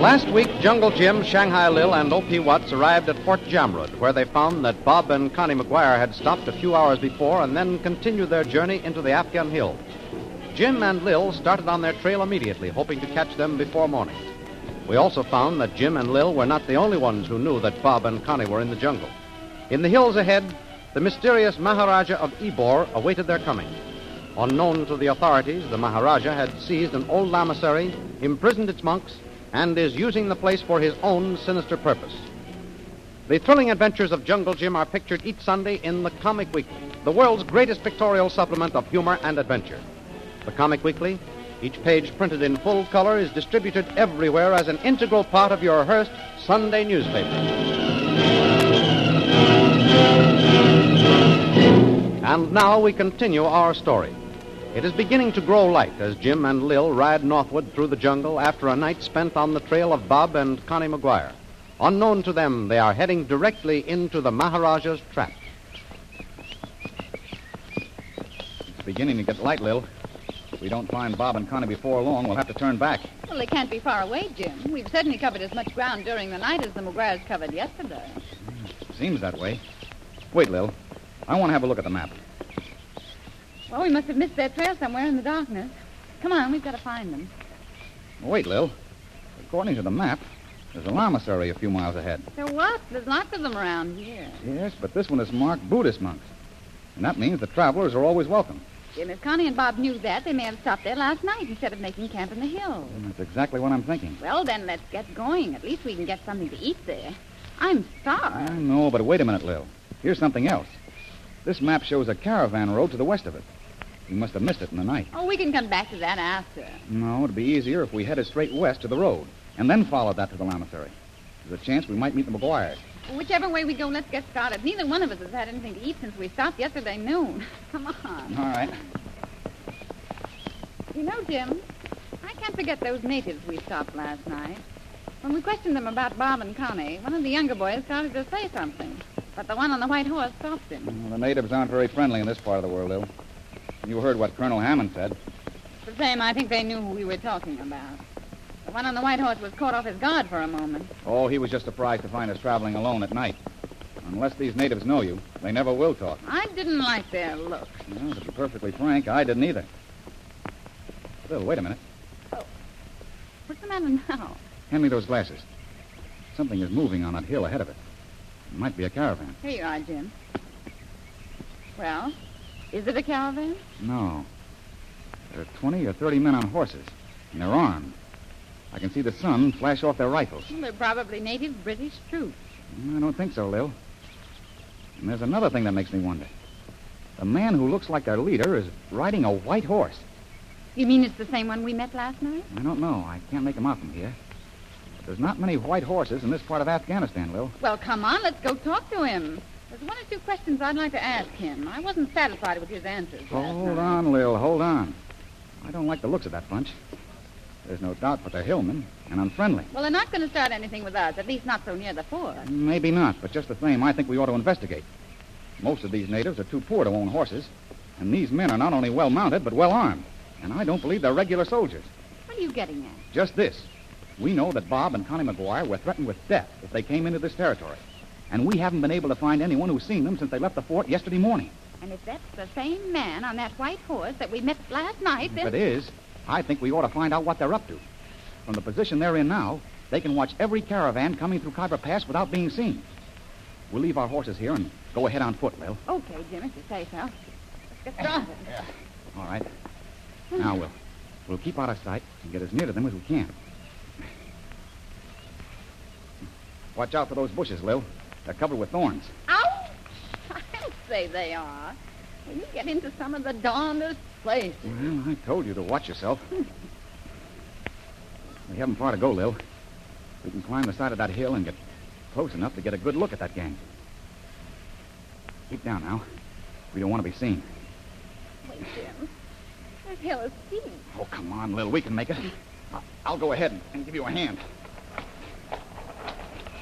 Last week, Jungle Jim, Shanghai Lil, and O.P. Watts arrived at Fort Jamrud, where they found that Bob and Connie McGuire had stopped a few hours before and then continued their journey into the Afghan hills. Jim and Lil started on their trail immediately, hoping to catch them before morning. We also found that Jim and Lil were not the only ones who knew that Bob and Connie were in the jungle. In the hills ahead, the mysterious Maharaja of Ybor awaited their coming. Unknown to the authorities, the Maharaja had seized an old lamasery, imprisoned its monks, and is using the place for his own sinister purpose. The thrilling adventures of Jungle Jim are pictured each Sunday in the Comic Weekly, the world's greatest pictorial supplement of humor and adventure. The Comic Weekly, each page printed in full color, is distributed everywhere as an integral part of your Hearst Sunday newspaper. And now we continue our story. It is beginning to grow light as Jim and Lil ride northward through the jungle after a night spent on the trail of Bob and Connie McGuire. Unknown to them, they are heading directly into the Maharaja's trap. It's beginning to get light, Lil. If we don't find Bob and Connie before long, we'll have to turn back. Well, they can't be far away, Jim. We've certainly covered as much ground during the night as the McGuires covered yesterday. Hmm, seems that way. Wait, Lil. I want to have a look at the map. Well, we must have missed their trail somewhere in the darkness. Come on, we've got to find them. Wait, Lil. According to the map, there's a lamasery a few miles ahead. There what? There's lots of them around here. Yes, but this one is marked Buddhist monks. And that means the travelers are always welcome. Jim, if Connie and Bob knew that, they may have stopped there last night instead of making camp in the hills. And that's exactly what I'm thinking. Well, then let's get going. At least we can get something to eat there. I'm starved. I know, but wait a minute, Lil. Here's something else. This map shows a caravan road to the west of it. We must have missed it in the night. Oh, we can come back to that after. No, it'd be easier if we headed straight west to the road and then followed that to the lamasery. There's a chance we might meet the McGuires. Whichever way we go, let's get started. Neither one of us has had anything to eat since we stopped yesterday noon. Come on. All right. You know, Jim, I can't forget those natives we stopped last night. When we questioned them about Bob and Connie, one of the younger boys started to say something, but the one on the white horse stopped him. Well, the natives aren't very friendly in this part of the world, Lil. You heard what Colonel Hammond said. The same, I think they knew who we were talking about. The one on the white horse was caught off his guard for a moment. Oh, he was just surprised to find us traveling alone at night. Unless these natives know you, they never will talk. I didn't like their looks. Well, to be perfectly frank, I didn't either. Bill, wait a minute. Oh. What's the matter now? Hand me those glasses. Something is moving on that hill ahead of it. It might be a caravan. Here you are, Jim. Well, is it a caravan? No. There are 20 or 30 men on horses, and they're armed. I can see the sun flash off their rifles. Well, they're probably native British troops. I don't think so, Lil. And there's another thing that makes me wonder. The man who looks like their leader is riding a white horse. You mean it's the same one we met last night? I don't know. I can't make him out from here. But there's not many white horses in this part of Afghanistan, Lil. Well, come on, let's go talk to him. There's one or two questions I'd like to ask him. I wasn't satisfied with his answers. Hold on, Lil. Hold on. I don't like the looks of that bunch. There's no doubt but they're hillmen and unfriendly. Well, they're not going to start anything with us, at least not so near the fort. Maybe not, but just the same, I think we ought to investigate. Most of these natives are too poor to own horses, and these men are not only well mounted, but well armed. And I don't believe they're regular soldiers. What are you getting at? Just this. We know that Bob and Connie McGuire were threatened with death if they came into this territory. And we haven't been able to find anyone who's seen them since they left the fort yesterday morning. And if that's the same man on that white horse that we met last night, then... If it is, I think we ought to find out what they're up to. From the position they're in now, they can watch every caravan coming through Khyber Pass without being seen. We'll leave our horses here and go ahead on foot, Lil. Okay, Jim, if you say so. Let's get started. Yeah. All right. Now, we'll, we'll keep out of sight and get as near to them as we can. Watch out for those bushes, Lil. They're covered with thorns. Ouch! I'd say they are. Well, you get into some of the darndest places. Well, I told you to watch yourself. we haven't far to go, Lil. We can climb the side of that hill and get close enough to get a good look at that gang. Keep down now. We don't want to be seen. Wait, Jim. That hill is steep. Oh, come on, Lil. We can make it. I- I'll go ahead and- give you a hand.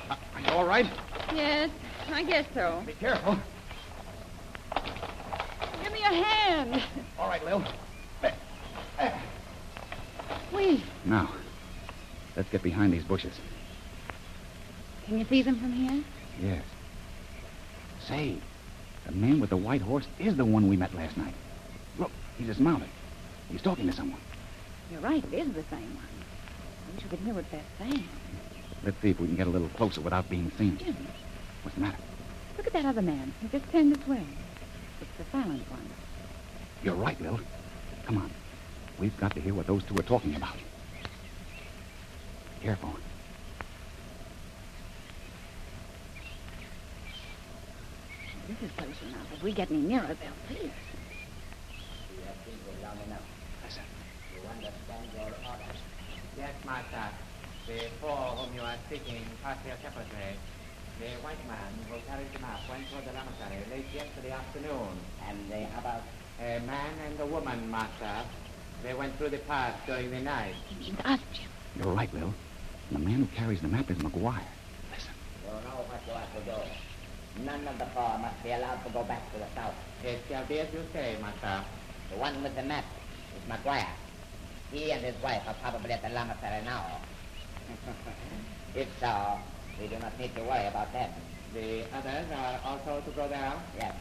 Uh, Are you all right? Yes, I guess so. Be careful. Give me a hand. All right, Lil. Wait, Now, let's get behind these bushes. can you see them from here? Yes. Say, the man with the white horse is the one we met last night. Look, he's dismounted. He's talking to someone. You're right, it is the same one. I wish we could hear what they're saying. Let's see if we can get a little closer without being seen. Jim, What's the matter? look at that other man. He just turned this way. It's the silent one. You're right, Lil. Come on. We've got to hear what those two are talking about. Careful. This is close enough. If we get any nearer, they'll see us. Listen. Yes, master. The four whom you are seeking passed there separately. The white man who carried the map went toward the lamasery late yesterday afternoon. And they about? A man and a woman, master. They went through the pass during the night. He means us, You're right, Lil. The man who carries the map is McGuire. Listen. You know what you have to do. None of the four must be allowed to go back to the south. It shall be as you say, master. The one with the map is McGuire. He and his wife are probably at the lamasery now. if so, uh, we do not need to worry about them. The others are also to go there? Yes.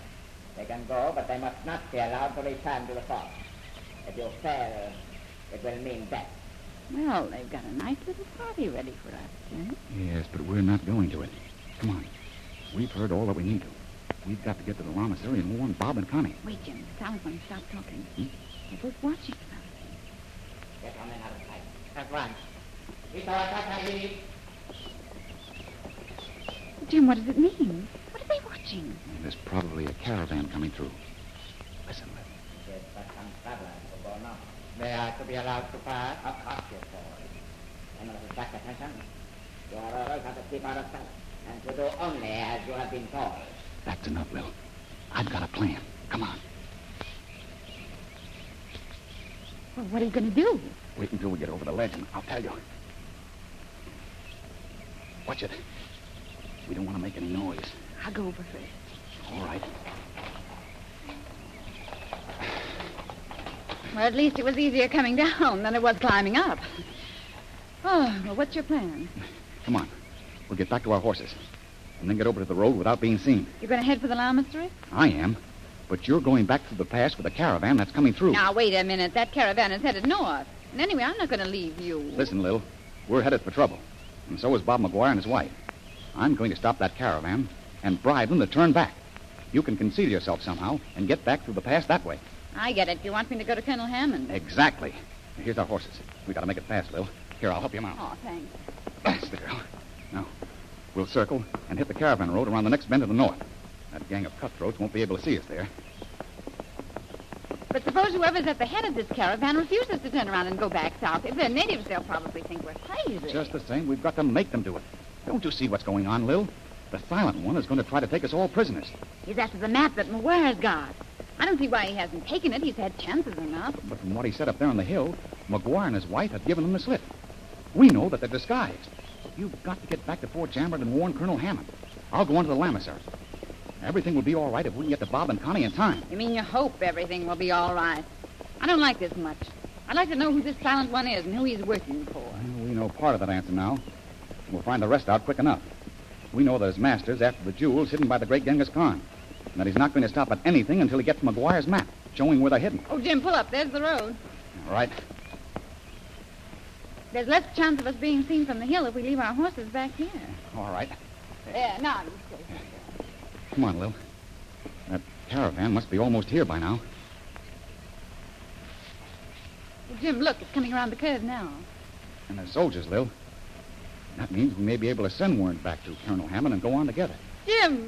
They can go, but they must not be allowed to return to the fort. If you fail, it will mean death. Well, they've got a nice little party ready for us, Jim. Yes, but we're not going to it. Come on. We've heard all that we need to. We've got to get to the Lamasery and warn Bob and Connie. Wait, Jim. The silent one stopped talking. Hmm? They're both watching something. Get on and out of sight. At once. Ito, Jim, what does it mean? What are they watching? There's probably a caravan coming through. Listen, Lil. Yes, but some travelers who go north. They are to be allowed to pass? Of course, yes, sir. And with exact attention, you are always have to keep out of sight and to do only as you have been told. That's enough, Lil. I've got a plan. Come on. Well, what are you going to do? Wait until we get over the ledge and I'll tell you. Watch it. We don't want to make any noise. I'll go over first. All right. Well, at least it was easier coming down than it was climbing up. Oh, well, what's your plan? Come on. We'll get back to our horses. And then get over to the road without being seen. You're going to head for the Lamasery? I am. But you're going back through the pass with a caravan that's coming through. Now, wait a minute. That caravan is headed north. And anyway, I'm not going to leave you. Listen, Lil. We're headed for trouble. And so is Bob McGuire and his wife. I'm going to stop that caravan and bribe them to turn back. You can conceal yourself somehow and get back through the pass that way. I get it. You want me to go to Colonel Hammond? Exactly. Here's our horses. We gotta make it fast, Lil. Here, I'll help you mount. Oh, thanks. That's the girl. Now, we'll circle and hit the caravan road around the next bend to the north. That gang of cutthroats won't be able to see us there. But suppose whoever's at the head of this caravan refuses to turn around and go back south. If they're natives, they'll probably think we're crazy. Just the same, we've got to make them do it. Don't you see what's going on, Lil? The silent one is going to try to take us all prisoners. He's after the map that McGuire's got. I don't see why he hasn't taken it. He's had chances enough. But from what he said up there on the hill, McGuire and his wife have given him the slip. We know that they're disguised. You've got to get back to Fort Jamrud and warn Colonel Hammond. I'll go on to the Lamasery. Everything will be all right if we can get to Bob and Connie in time. You mean you hope everything will be all right? I don't like this much. I'd like to know who this silent one is and who he's working for. Well, we know part of that answer now. We'll find the rest out quick enough. We know that his master's after the jewels hidden by the great Genghis Khan. And that he's not going to stop at anything until he gets McGuire's map, showing where they're hidden. Oh, Jim, pull up. There's the road. All right. There's less chance of us being seen from the hill if we leave our horses back here. All right. Yeah, now you stay. Come on, Lil. That caravan must be almost here by now. Well, Jim, look, it's coming around the curve now. And the soldiers, Lil. That means we may be able to send word back to Colonel Hammond and go on together. Jim,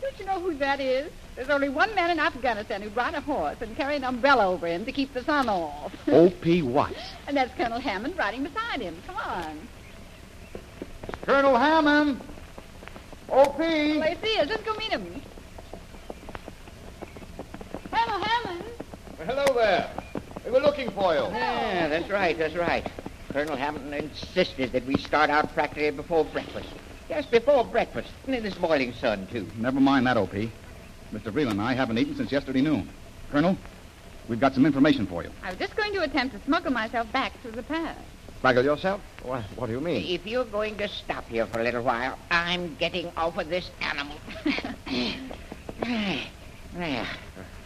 don't you know who that is? There's only one man in Afghanistan who'd ride a horse and carry an umbrella over him to keep the sun off. O.P. Watts. and that's Colonel Hammond riding beside him. Come on. Colonel Hammond! O.P. Well, they see us. Let's go meet him. Colonel Hammond. hello there. We were looking for you. Yeah, that's right, that's right. Colonel Hamilton insisted that we start out practically before breakfast. Just before breakfast. And in this boiling sun, too. Never mind that, O.P. Mr. Bradley and I haven't eaten since yesterday noon. Colonel, we've got some information for you. I was just going to attempt to smuggle myself back through the pass. Smuggle yourself? What, what do you mean? If you're going to stop here for a little while, I'm getting off of this animal. there.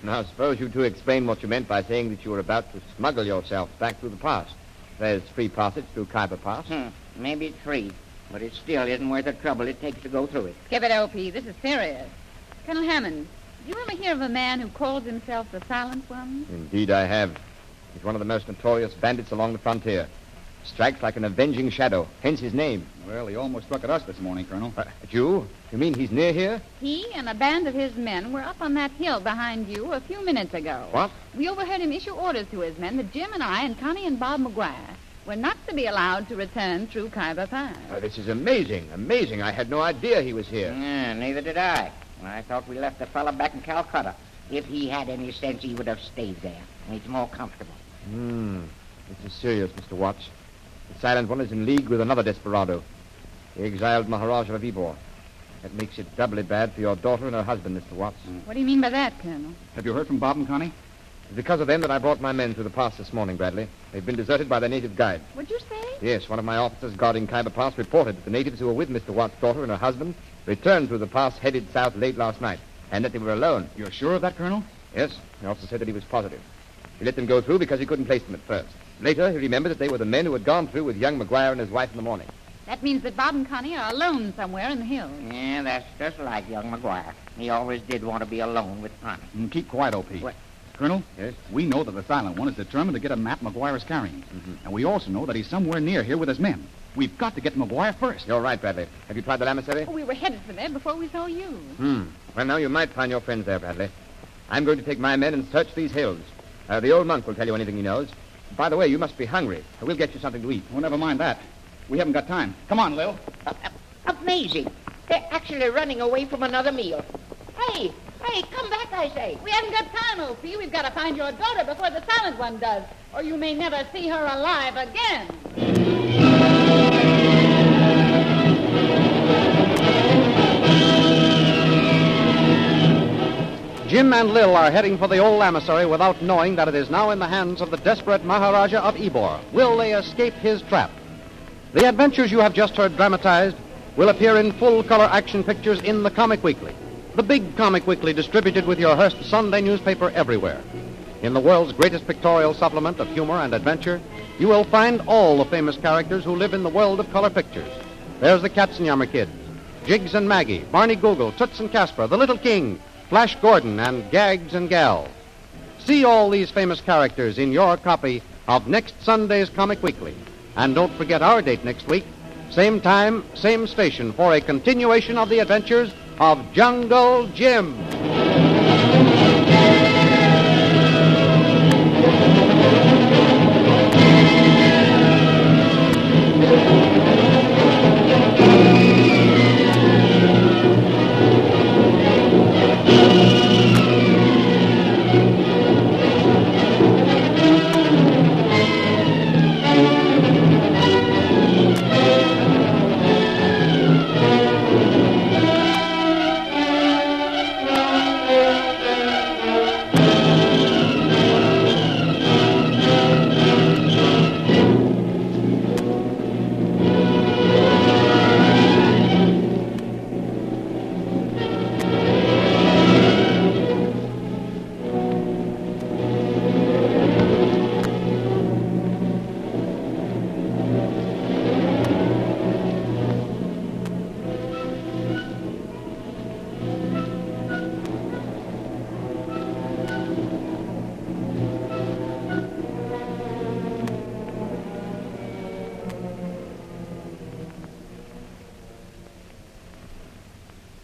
Now, suppose you two explain what you meant by saying that you were about to smuggle yourself back through the pass. There's free passage through Khyber Pass. Hmm. Maybe it's free, but it still isn't worth the trouble it takes to go through it. Give it, O.P. This is serious. Colonel Hammond, do you ever hear of a man who calls himself the Silent One? Indeed, I have. He's one of the most notorious bandits along the frontier. Strikes like an avenging shadow, hence his name. Well, he almost struck at us this morning, Colonel. Uh, at you? You mean he's near here? He and a band of his men were up on that hill behind you a few minutes ago. What? We overheard him issue orders to his men that Jim and I and Connie and Bob McGuire were not to be allowed to return through Khyber Pass. Uh, this is amazing, amazing. I had no idea he was here. Yeah, neither did I. I thought we left the fellow back in Calcutta. If he had any sense, he would have stayed there. It's more comfortable. Hmm. This is serious, Mr. Watts. The Silent One is in league with another desperado, the exiled Maharaja of Ybor. That makes it doubly bad for your daughter and her husband, Mr. Watts. Mm. What do you mean by that, Colonel? Have you heard from Bob and Connie? It's because of them that I brought my men through the pass this morning, Bradley. They've been deserted by their native guide. What'd you say? Yes, one of my officers guarding Khyber Pass reported that the natives who were with Mr. Watts' daughter and her husband returned through the pass headed south late last night, and that they were alone. You're sure of that, Colonel? Yes, the officer said that he was positive. He let them go through because he couldn't place them at first. Later, he remembered that they were the men who had gone through with young McGuire and his wife in the morning. That means that Bob and Connie are alone somewhere in the hills. Yeah, that's just like young McGuire. He always did want to be alone with Connie. Mm, keep quiet, O.P. What? Colonel? Yes? We know that the Silent One is determined to get a map McGuire is carrying. And we also know that he's somewhere near here with his men. We've got to get McGuire first. You're right, Bradley. Have you tried the lamasery? Oh, we were headed for there before we saw you. Hmm. Well, now you might find your friends there, Bradley. I'm going to take my men and search these hills. Uh, the old monk will tell you anything he knows. By the way, you must be hungry. We'll get you something to eat. Well, never mind that. We haven't got time. Come on, Lil. Uh, uh, amazing. They're actually running away from another meal. Hey, hey, come back, I say. We haven't got time, O.P. We've got to find your daughter before the Silent One does, or you may never see her alive again. Jim and Lil are heading for the old lamasery without knowing that it is now in the hands of the desperate Maharaja of Ybor. Will they escape his trap? The adventures you have just heard dramatized will appear in full color action pictures in the Comic Weekly, the big Comic Weekly distributed with your Hearst Sunday newspaper everywhere. In the world's greatest pictorial supplement of humor and adventure, you will find all the famous characters who live in the world of color pictures. There's the Katzenjammer Kids, Jiggs and Maggie, Barney Google, Toots and Casper, The Little King, Flash Gordon, and Gags and Gals. See all these famous characters in your copy of next Sunday's Comic Weekly. And don't forget our date next week, same time, same station, for a continuation of the adventures of Jungle Jim.